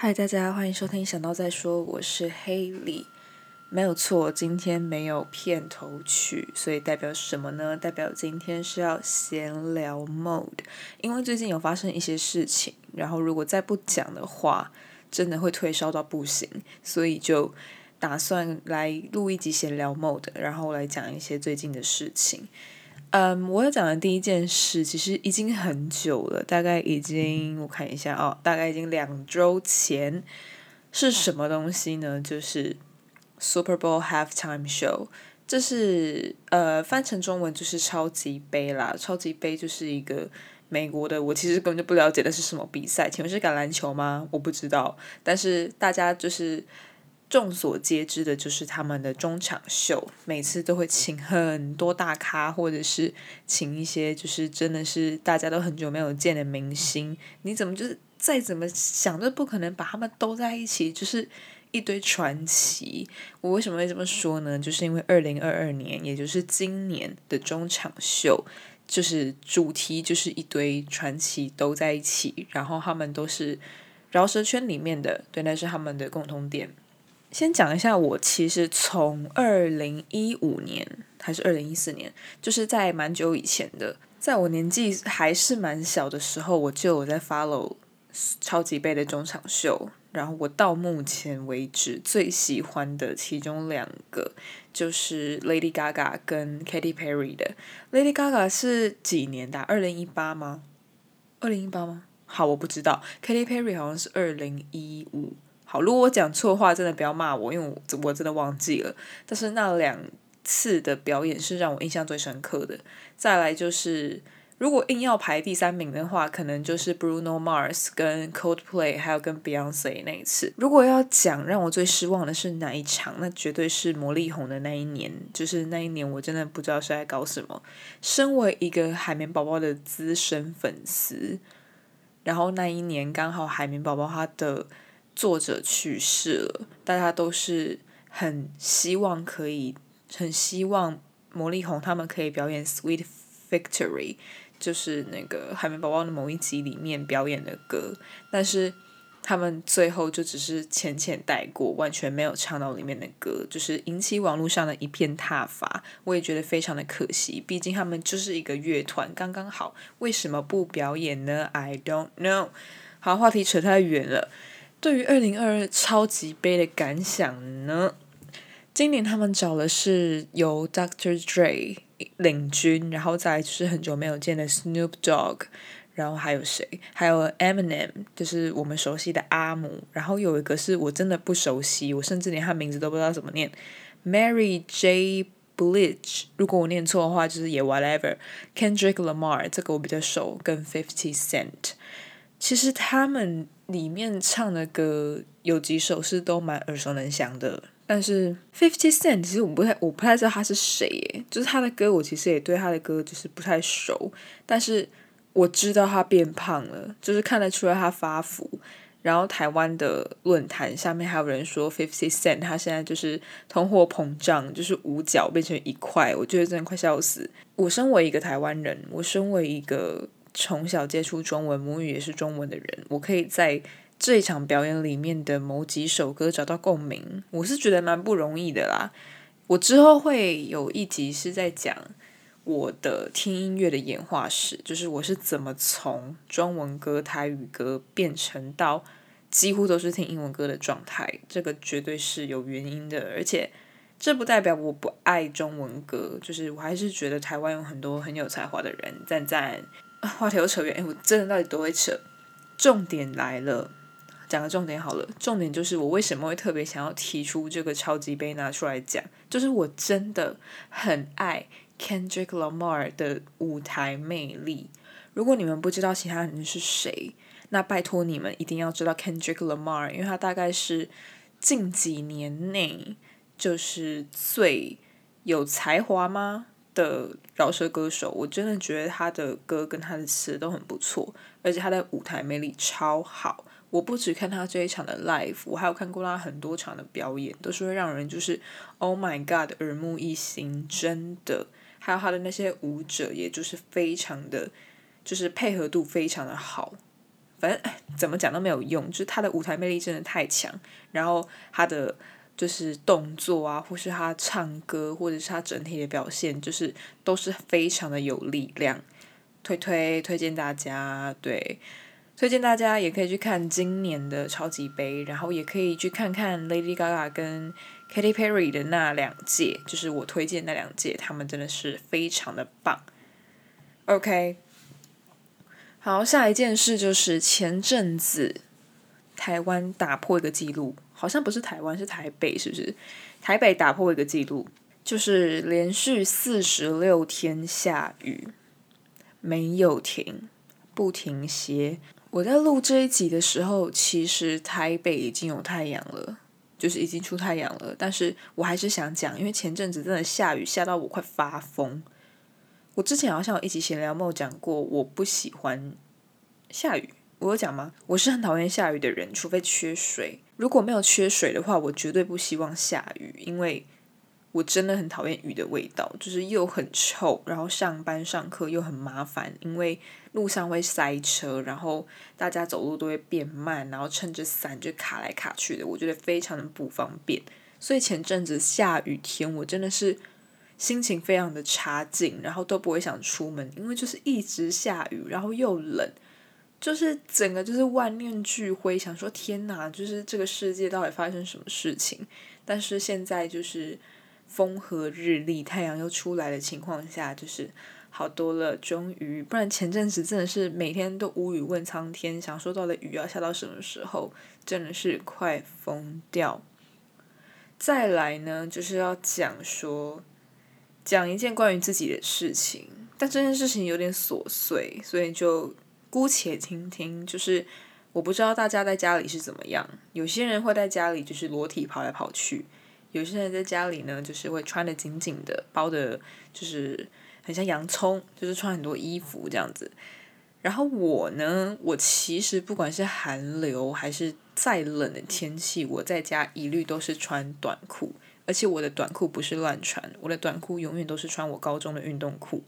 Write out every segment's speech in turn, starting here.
嗨，大家欢迎收听《想到再说》，我是黑莉。没有错，今天没有片头曲，所以代表什么呢？代表今天是要闲聊 mode。因为最近有发生一些事情，然后如果再不讲的话，真的会退烧到不行，所以就打算来录一集闲聊 mode，然后来讲一些最近的事情。嗯，我要讲的第一件事其实已经很久了，大概已经我看一下哦，大概已经两周前是什么东西呢？就是 Super Bowl Halftime Show，这是呃翻成中文就是超级杯啦，超级杯就是一个美国的，我其实根本就不了解的是什么比赛，请问是橄榄球吗？我不知道，但是大家就是。众所皆知的就是他们的中场秀，每次都会请很多大咖，或者是请一些就是真的是大家都很久没有见的明星。你怎么就是再怎么想都不可能把他们都在一起，就是一堆传奇。我为什么会这么说呢？就是因为二零二二年，也就是今年的中场秀，就是主题就是一堆传奇都在一起，然后他们都是饶舌圈里面的，对，那是他们的共同点。先讲一下，我其实从二零一五年还是二零一四年，就是在蛮久以前的，在我年纪还是蛮小的时候，我就有在 follow 超级杯的中场秀。然后我到目前为止最喜欢的其中两个就是 Lady Gaga 跟 Katy Perry 的。Lady Gaga 是几年的？二零一八吗？二零一八吗？好，我不知道。Katy Perry 好像是二零一五。好，如果我讲错话，真的不要骂我，因为我我真的忘记了。但是那两次的表演是让我印象最深刻的。再来就是，如果硬要排第三名的话，可能就是 Bruno Mars 跟 Coldplay，还有跟 Beyonce 那一次。如果要讲让我最失望的是哪一场，那绝对是魔力红的那一年。就是那一年，我真的不知道是在搞什么。身为一个海绵宝宝的资深粉丝，然后那一年刚好海绵宝宝他的。作者去世了，大家都是很希望可以，很希望魔力红他们可以表演《Sweet Victory》，就是那个海绵宝宝的某一集里面表演的歌，但是他们最后就只是浅浅带过，完全没有唱到里面的歌，就是引起网络上的一片挞伐。我也觉得非常的可惜，毕竟他们就是一个乐团，刚刚好，为什么不表演呢？I don't know。好，话题扯太远了。对于二零二二超级杯的感想呢？今年他们找的是由 Dr. Dre 领军，然后再就是很久没有见的 Snoop Dogg，然后还有谁？还有 Eminem，就是我们熟悉的阿姆。然后有一个是我真的不熟悉，我甚至连他名字都不知道怎么念，Mary J. Blige。如果我念错的话，就是也 whatever。Kendrick Lamar 这个我比较熟，跟 Fifty Cent。其实他们。里面唱的歌有几首是都蛮耳熟能详的，但是 Fifty Cent 其实我不太我不太知道他是谁耶，就是他的歌我其实也对他的歌就是不太熟，但是我知道他变胖了，就是看得出来他发福。然后台湾的论坛下面还有人说 Fifty Cent 他现在就是通货膨胀，就是五角变成一块，我觉得真的快笑死。我身为一个台湾人，我身为一个。从小接触中文，母语也是中文的人，我可以在这一场表演里面的某几首歌找到共鸣，我是觉得蛮不容易的啦。我之后会有一集是在讲我的听音乐的演化史，就是我是怎么从中文歌、台语歌变成到几乎都是听英文歌的状态，这个绝对是有原因的，而且这不代表我不爱中文歌，就是我还是觉得台湾有很多很有才华的人，赞赞。话题又扯远，哎，我真的到底多会扯？重点来了，讲个重点好了。重点就是我为什么会特别想要提出这个超级杯拿出来讲，就是我真的很爱 Kendrick Lamar 的舞台魅力。如果你们不知道其他人是谁，那拜托你们一定要知道 Kendrick Lamar，因为他大概是近几年内就是最有才华吗？的饶舌歌手，我真的觉得他的歌跟他的词都很不错，而且他的舞台魅力超好。我不只看他这一场的 live，我还有看过他很多场的表演，都是会让人就是 Oh my God，耳目一新，真的。还有他的那些舞者，也就是非常的，就是配合度非常的好，反正怎么讲都没有用，就是他的舞台魅力真的太强，然后他的就是动作啊，或是他唱歌，或者是他整体的表现，就是都是非常的有力量。推推推荐大家，对，推荐大家也可以去看今年的超级杯，然后也可以去看看 Lady Gaga 跟 Katy Perry 的那两届，就是我推荐那两届，他们真的是非常的棒。OK，好，下一件事就是前阵子台湾打破一个记录，好像不是台湾，是台北，是不是？台北打破一个记录，就是连续四十六天下雨。没有停，不停歇。我在录这一集的时候，其实台北已经有太阳了，就是已经出太阳了。但是我还是想讲，因为前阵子真的下雨，下到我快发疯。我之前好像有一集闲聊梦讲过，我不喜欢下雨。我有讲吗？我是很讨厌下雨的人，除非缺水。如果没有缺水的话，我绝对不希望下雨，因为。我真的很讨厌雨的味道，就是又很臭，然后上班上课又很麻烦，因为路上会塞车，然后大家走路都会变慢，然后撑着伞就卡来卡去的，我觉得非常的不方便。所以前阵子下雨天，我真的是心情非常的差劲，然后都不会想出门，因为就是一直下雨，然后又冷，就是整个就是万念俱灰，想说天哪，就是这个世界到底发生什么事情？但是现在就是。风和日丽，太阳又出来的情况下，就是好多了。终于，不然前阵子真的是每天都无语问苍天，想说到底雨要下到什么时候，真的是快疯掉。再来呢，就是要讲说，讲一件关于自己的事情，但这件事情有点琐碎，所以就姑且听听。就是我不知道大家在家里是怎么样，有些人会在家里就是裸体跑来跑去。有些人在家里呢，就是会穿的紧紧的，包的，就是很像洋葱，就是穿很多衣服这样子。然后我呢，我其实不管是寒流还是再冷的天气，我在家一律都是穿短裤，而且我的短裤不是乱穿，我的短裤永远都是穿我高中的运动裤。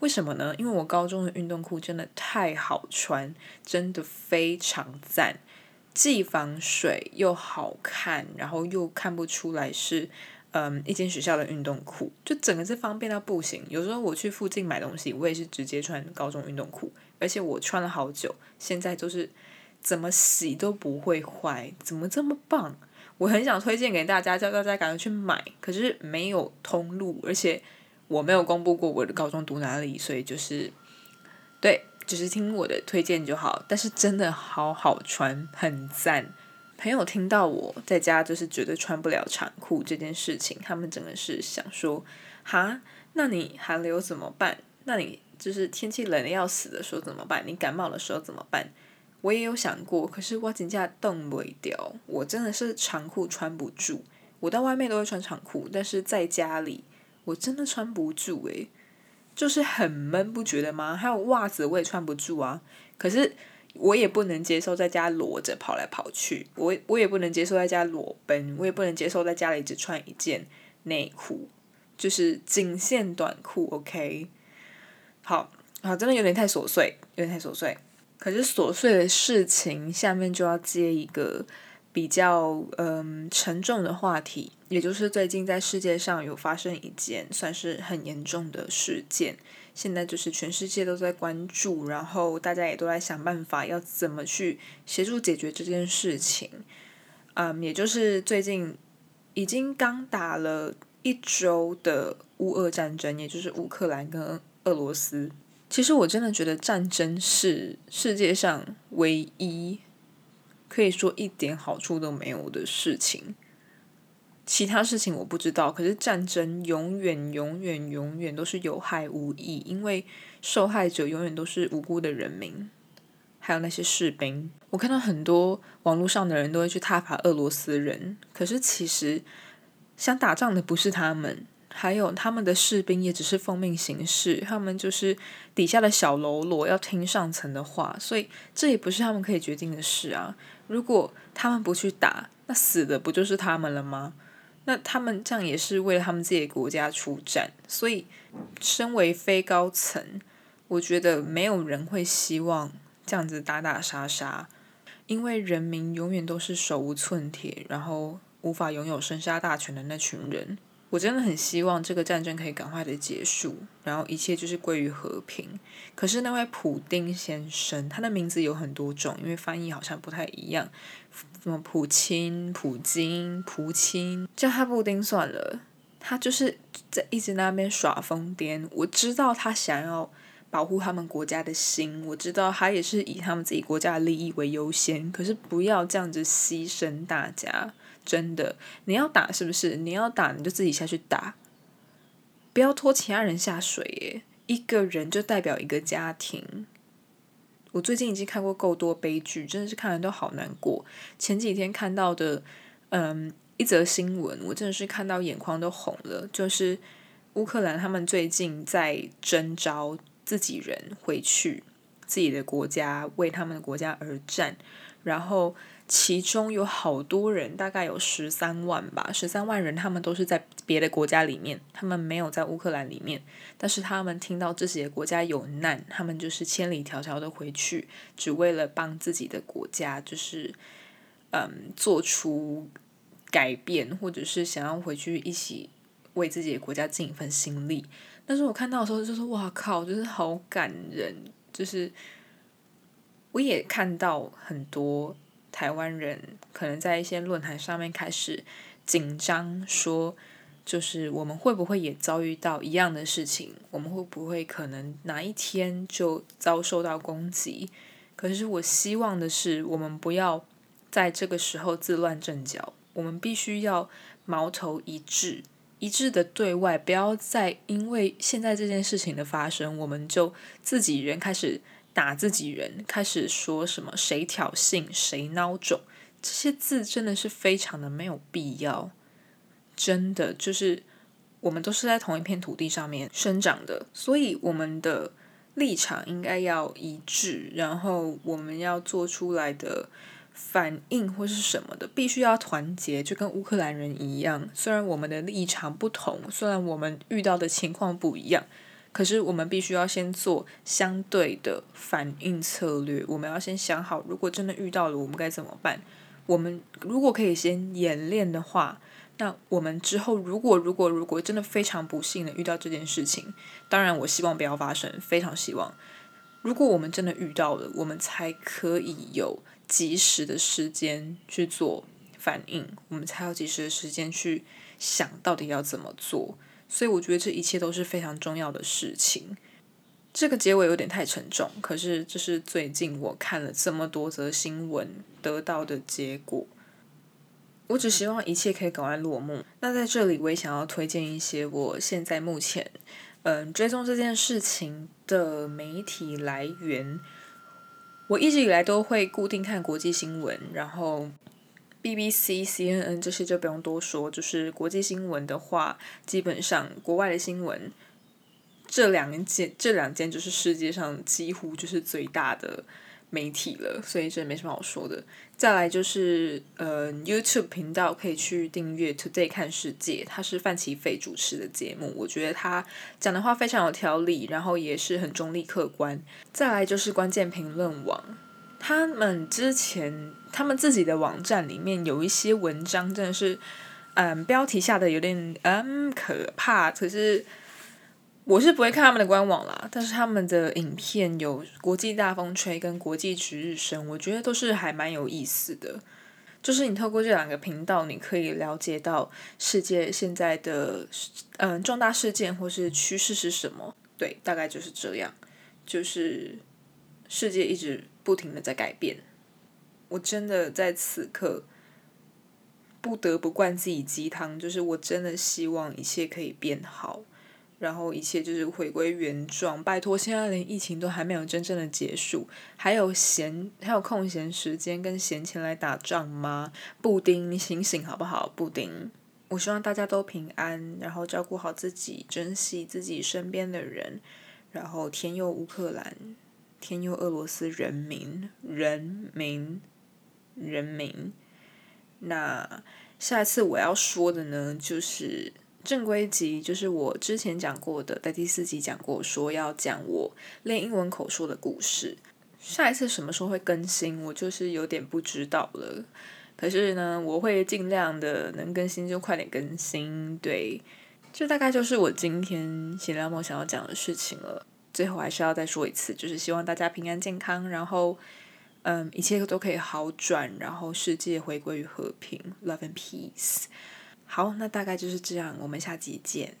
为什么呢？因为我高中的运动裤真的太好穿，真的非常赞。既防水又好看，然后又看不出来是嗯一间学校的运动裤，就整个是方便到不行。有时候我去附近买东西，我也是直接穿高中运动裤，而且我穿了好久，现在就是怎么洗都不会坏，怎么这么棒？我很想推荐给大家，叫大家赶快去买，可是没有通路，而且我没有公布过我的高中读哪里，所以就是对。只是听我的推荐就好，但是真的好好穿，很赞。朋友听到我在家就是绝对穿不了长裤这件事情，他们真的是想说：哈，那你寒流怎么办？那你就是天气冷的要死的时候怎么办？你感冒的时候怎么办？我也有想过，可是我紧架冻不掉，我真的是长裤穿不住。我到外面都会穿长裤，但是在家里我真的穿不住诶。就是很闷，不觉得吗？还有袜子我也穿不住啊。可是我也不能接受在家裸着跑来跑去，我我也不能接受在家裸奔，我也不能接受在家里只穿一件内裤，就是仅限短裤。OK，好，好，真的有点太琐碎，有点太琐碎。可是琐碎的事情下面就要接一个。比较嗯沉重的话题，也就是最近在世界上有发生一件算是很严重的事件，现在就是全世界都在关注，然后大家也都在想办法要怎么去协助解决这件事情。嗯，也就是最近已经刚打了一周的乌俄战争，也就是乌克兰跟俄罗斯。其实我真的觉得战争是世界上唯一。可以说一点好处都没有的事情，其他事情我不知道。可是战争永远、永远、永远都是有害无益，因为受害者永远都是无辜的人民，还有那些士兵。我看到很多网络上的人都会去挞伐俄罗斯人，可是其实想打仗的不是他们。还有他们的士兵也只是奉命行事，他们就是底下的小喽啰，要听上层的话，所以这也不是他们可以决定的事啊。如果他们不去打，那死的不就是他们了吗？那他们这样也是为了他们自己的国家出战，所以身为非高层，我觉得没有人会希望这样子打打杀杀，因为人民永远都是手无寸铁，然后无法拥有生杀大权的那群人。我真的很希望这个战争可以赶快的结束，然后一切就是归于和平。可是那位普丁先生，他的名字有很多种，因为翻译好像不太一样，什么普钦、普京、普钦，叫他布丁算了。他就是在一直在那边耍疯癫。我知道他想要保护他们国家的心，我知道他也是以他们自己国家的利益为优先。可是不要这样子牺牲大家。真的，你要打是不是？你要打你就自己下去打，不要拖其他人下水耶。一个人就代表一个家庭。我最近已经看过够多悲剧，真的是看了都好难过。前几天看到的，嗯，一则新闻，我真的是看到眼眶都红了。就是乌克兰他们最近在征召自己人回去自己的国家，为他们的国家而战，然后。其中有好多人，大概有十三万吧，十三万人，他们都是在别的国家里面，他们没有在乌克兰里面，但是他们听到自己的国家有难，他们就是千里迢迢的回去，只为了帮自己的国家，就是嗯做出改变，或者是想要回去一起为自己的国家尽一份心力。但是我看到的时候就是哇靠，就是好感人，就是我也看到很多。台湾人可能在一些论坛上面开始紧张，说就是我们会不会也遭遇到一样的事情？我们会不会可能哪一天就遭受到攻击？可是我希望的是，我们不要在这个时候自乱阵脚，我们必须要矛头一致，一致的对外，不要再因为现在这件事情的发生，我们就自己人开始。打自己人，开始说什么谁挑衅谁孬种，这些字真的是非常的没有必要。真的就是我们都是在同一片土地上面生长的，所以我们的立场应该要一致，然后我们要做出来的反应或是什么的，必须要团结，就跟乌克兰人一样。虽然我们的立场不同，虽然我们遇到的情况不一样。可是我们必须要先做相对的反应策略，我们要先想好，如果真的遇到了，我们该怎么办？我们如果可以先演练的话，那我们之后如果如果如果真的非常不幸的遇到这件事情，当然我希望不要发生，非常希望。如果我们真的遇到了，我们才可以有及时的时间去做反应，我们才有及时的时间去想到底要怎么做。所以我觉得这一切都是非常重要的事情。这个结尾有点太沉重，可是这是最近我看了这么多则新闻得到的结果。我只希望一切可以赶快落幕。那在这里，我也想要推荐一些我现在目前嗯追踪这件事情的媒体来源。我一直以来都会固定看国际新闻，然后。BBC、CNN 这些就不用多说，就是国际新闻的话，基本上国外的新闻，这两件这两件就是世界上几乎就是最大的媒体了，所以这没什么好说的。再来就是呃 YouTube 频道可以去订阅 Today 看世界，它是范奇飞主持的节目，我觉得他讲的话非常有条理，然后也是很中立客观。再来就是关键评论网。他们之前他们自己的网站里面有一些文章，真的是，嗯，标题下的有点嗯可怕。可是我是不会看他们的官网啦，但是他们的影片有国际大风吹跟国际值日生，我觉得都是还蛮有意思的。就是你透过这两个频道，你可以了解到世界现在的嗯重大事件或是趋势是什么。对，大概就是这样。就是世界一直。不停的在改变，我真的在此刻不得不灌自己鸡汤，就是我真的希望一切可以变好，然后一切就是回归原状。拜托，现在连疫情都还没有真正的结束，还有闲还有空闲时间跟闲钱来打仗吗？布丁，你醒醒好不好？布丁，我希望大家都平安，然后照顾好自己，珍惜自己身边的人，然后天佑乌克兰。天佑俄罗斯人民，人民，人民。那下一次我要说的呢，就是正规集，就是我之前讲过的，在第四集讲过，说要讲我练英文口说的故事。下一次什么时候会更新，我就是有点不知道了。可是呢，我会尽量的能更新就快点更新。对，这大概就是我今天闲聊梦想要讲的事情了。最后还是要再说一次，就是希望大家平安健康，然后嗯，一切都可以好转，然后世界回归于和平，love and peace。好，那大概就是这样，我们下集见。